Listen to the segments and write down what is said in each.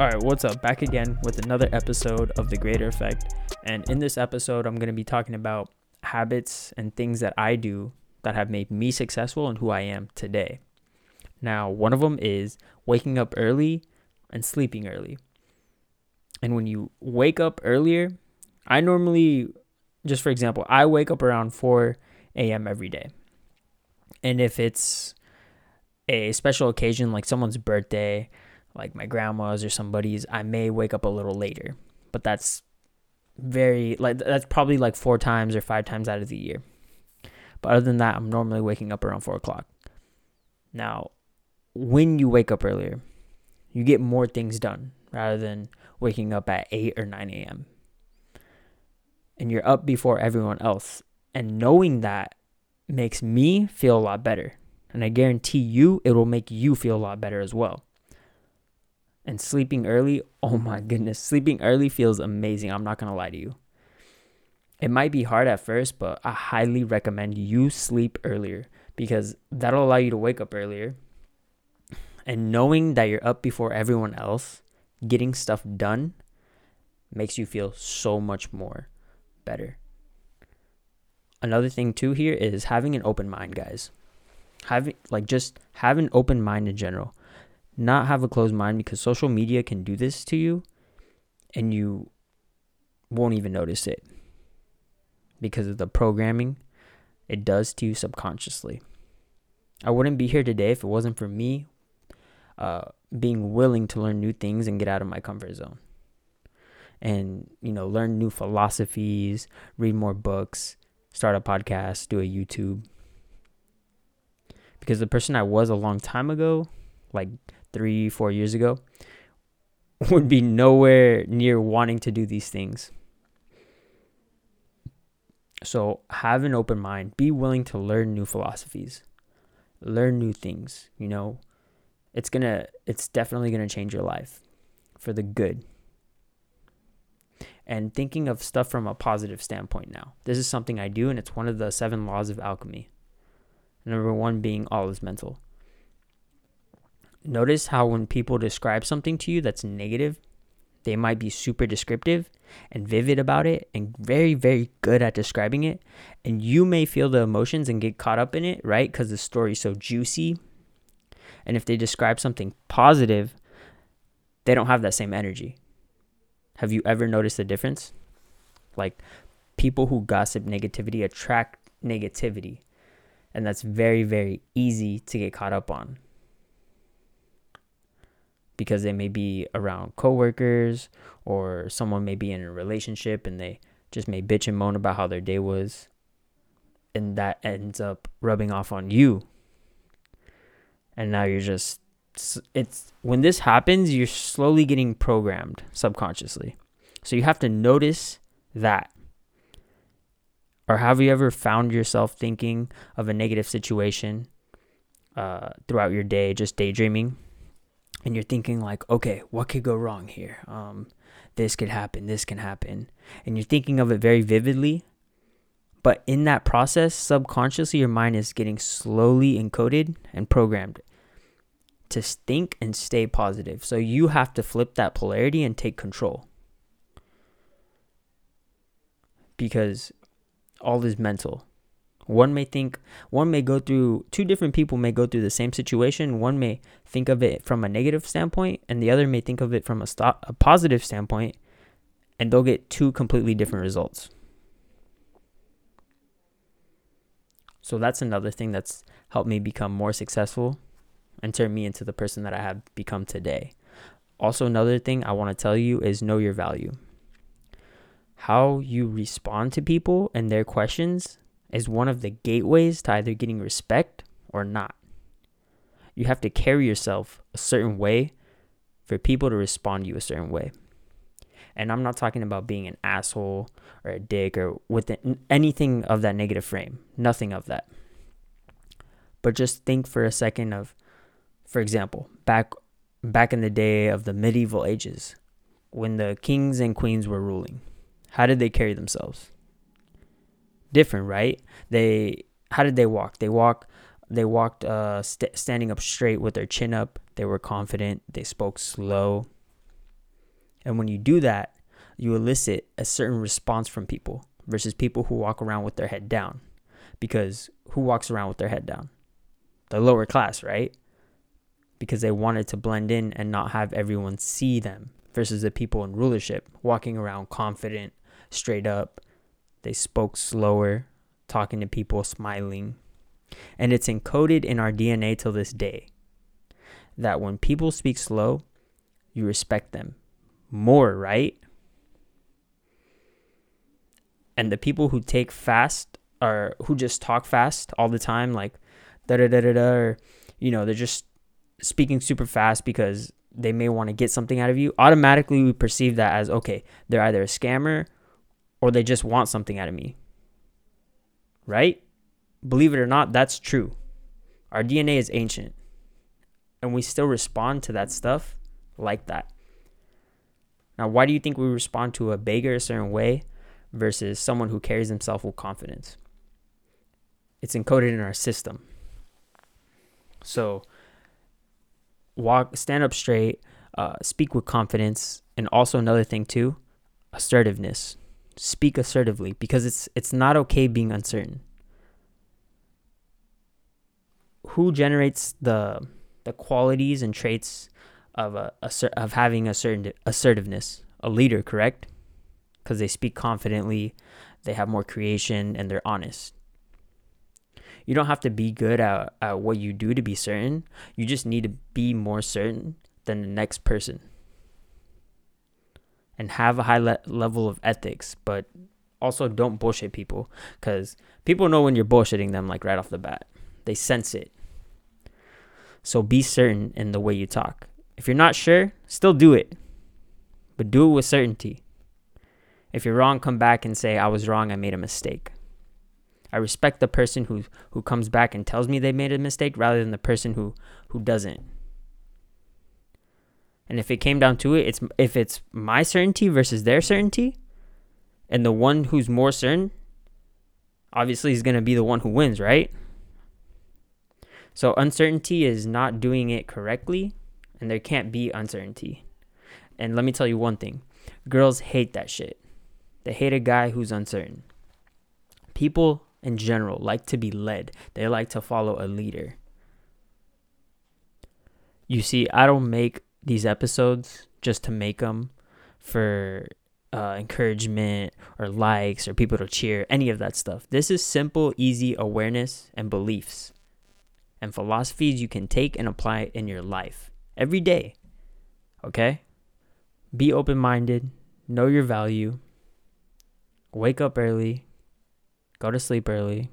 All right, what's up? Back again with another episode of The Greater Effect. And in this episode, I'm going to be talking about habits and things that I do that have made me successful and who I am today. Now, one of them is waking up early and sleeping early. And when you wake up earlier, I normally, just for example, I wake up around 4 a.m. every day. And if it's a special occasion like someone's birthday, like my grandma's or somebody's, I may wake up a little later. But that's very like that's probably like four times or five times out of the year. But other than that, I'm normally waking up around four o'clock. Now, when you wake up earlier, you get more things done rather than waking up at 8 or 9 a.m. And you're up before everyone else. And knowing that makes me feel a lot better. And I guarantee you, it will make you feel a lot better as well. And sleeping early, oh my goodness, sleeping early feels amazing. I'm not going to lie to you. It might be hard at first, but I highly recommend you sleep earlier because that'll allow you to wake up earlier. And knowing that you're up before everyone else, getting stuff done, makes you feel so much more better. Another thing too here is having an open mind, guys. Having like just have an open mind in general. Not have a closed mind because social media can do this to you and you won't even notice it because of the programming it does to you subconsciously. I wouldn't be here today if it wasn't for me uh, being willing to learn new things and get out of my comfort zone. And, you know, learn new philosophies, read more books, start a podcast, do a YouTube. Because the person I was a long time ago, like three, four years ago, would be nowhere near wanting to do these things. So have an open mind. Be willing to learn new philosophies, learn new things. You know, it's gonna, it's definitely gonna change your life for the good. And thinking of stuff from a positive standpoint now. This is something I do, and it's one of the seven laws of alchemy. Number one being all is mental. Notice how when people describe something to you that's negative, they might be super descriptive and vivid about it and very, very good at describing it. And you may feel the emotions and get caught up in it, right? Because the story's so juicy. And if they describe something positive, they don't have that same energy. Have you ever noticed the difference? Like people who gossip negativity attract negativity. And that's very, very easy to get caught up on because they may be around coworkers or someone may be in a relationship and they just may bitch and moan about how their day was and that ends up rubbing off on you. And now you're just it's when this happens you're slowly getting programmed subconsciously. So you have to notice that. Or have you ever found yourself thinking of a negative situation uh, throughout your day just daydreaming and you're thinking like, okay, what could go wrong here? Um, this could happen, this can happen, and you're thinking of it very vividly. But in that process, subconsciously, your mind is getting slowly encoded and programmed to think and stay positive. So you have to flip that polarity and take control. Because all is mental. One may think, one may go through, two different people may go through the same situation. One may think of it from a negative standpoint, and the other may think of it from a, st- a positive standpoint, and they'll get two completely different results. So that's another thing that's helped me become more successful and turn me into the person that I have become today. Also, another thing I want to tell you is know your value. How you respond to people and their questions is one of the gateways to either getting respect or not. You have to carry yourself a certain way for people to respond to you a certain way. And I'm not talking about being an asshole or a dick or with anything of that negative frame. Nothing of that. But just think for a second of for example, back back in the day of the medieval ages when the kings and queens were ruling. How did they carry themselves? Different, right? They how did they walk? They walk they walked uh st- standing up straight with their chin up. They were confident. They spoke slow. And when you do that, you elicit a certain response from people versus people who walk around with their head down. Because who walks around with their head down? The lower class, right? Because they wanted to blend in and not have everyone see them versus the people in rulership walking around confident, straight up. They spoke slower, talking to people, smiling. And it's encoded in our DNA till this day that when people speak slow, you respect them more, right? And the people who take fast or who just talk fast all the time, like da da da da da, or you know, they're just speaking super fast because they may want to get something out of you. Automatically, we perceive that as okay, they're either a scammer or they just want something out of me. Right? Believe it or not, that's true. Our DNA is ancient and we still respond to that stuff like that. Now, why do you think we respond to a beggar a certain way versus someone who carries himself with confidence? It's encoded in our system. So, walk, stand up straight, uh, speak with confidence, and also another thing too, assertiveness. Speak assertively because it's it's not okay being uncertain. Who generates the the qualities and traits of a, of having a certain assertiveness. A leader, correct? Because they speak confidently, they have more creation, and they're honest. You don't have to be good at, at what you do to be certain. You just need to be more certain than the next person and have a high le- level of ethics, but also don't bullshit people because people know when you're bullshitting them like right off the bat. They sense it. So be certain in the way you talk. If you're not sure, still do it, but do it with certainty. If you're wrong, come back and say, I was wrong, I made a mistake. I respect the person who, who comes back and tells me they made a mistake rather than the person who, who doesn't. And if it came down to it, it's if it's my certainty versus their certainty, and the one who's more certain, obviously is gonna be the one who wins, right? So uncertainty is not doing it correctly, and there can't be uncertainty. And let me tell you one thing girls hate that shit. They hate a guy who's uncertain. People in general like to be led, they like to follow a leader. You see, I don't make these episodes just to make them for uh, encouragement or likes or people to cheer, any of that stuff. This is simple, easy awareness and beliefs and philosophies you can take and apply in your life every day. Okay? Be open minded, know your value, wake up early, go to sleep early,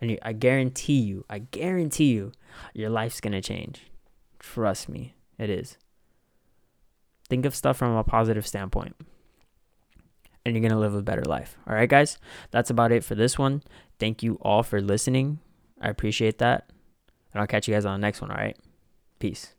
and I guarantee you, I guarantee you, your life's gonna change. Trust me, it is. Think of stuff from a positive standpoint, and you're gonna live a better life. All right, guys, that's about it for this one. Thank you all for listening. I appreciate that. And I'll catch you guys on the next one, all right? Peace.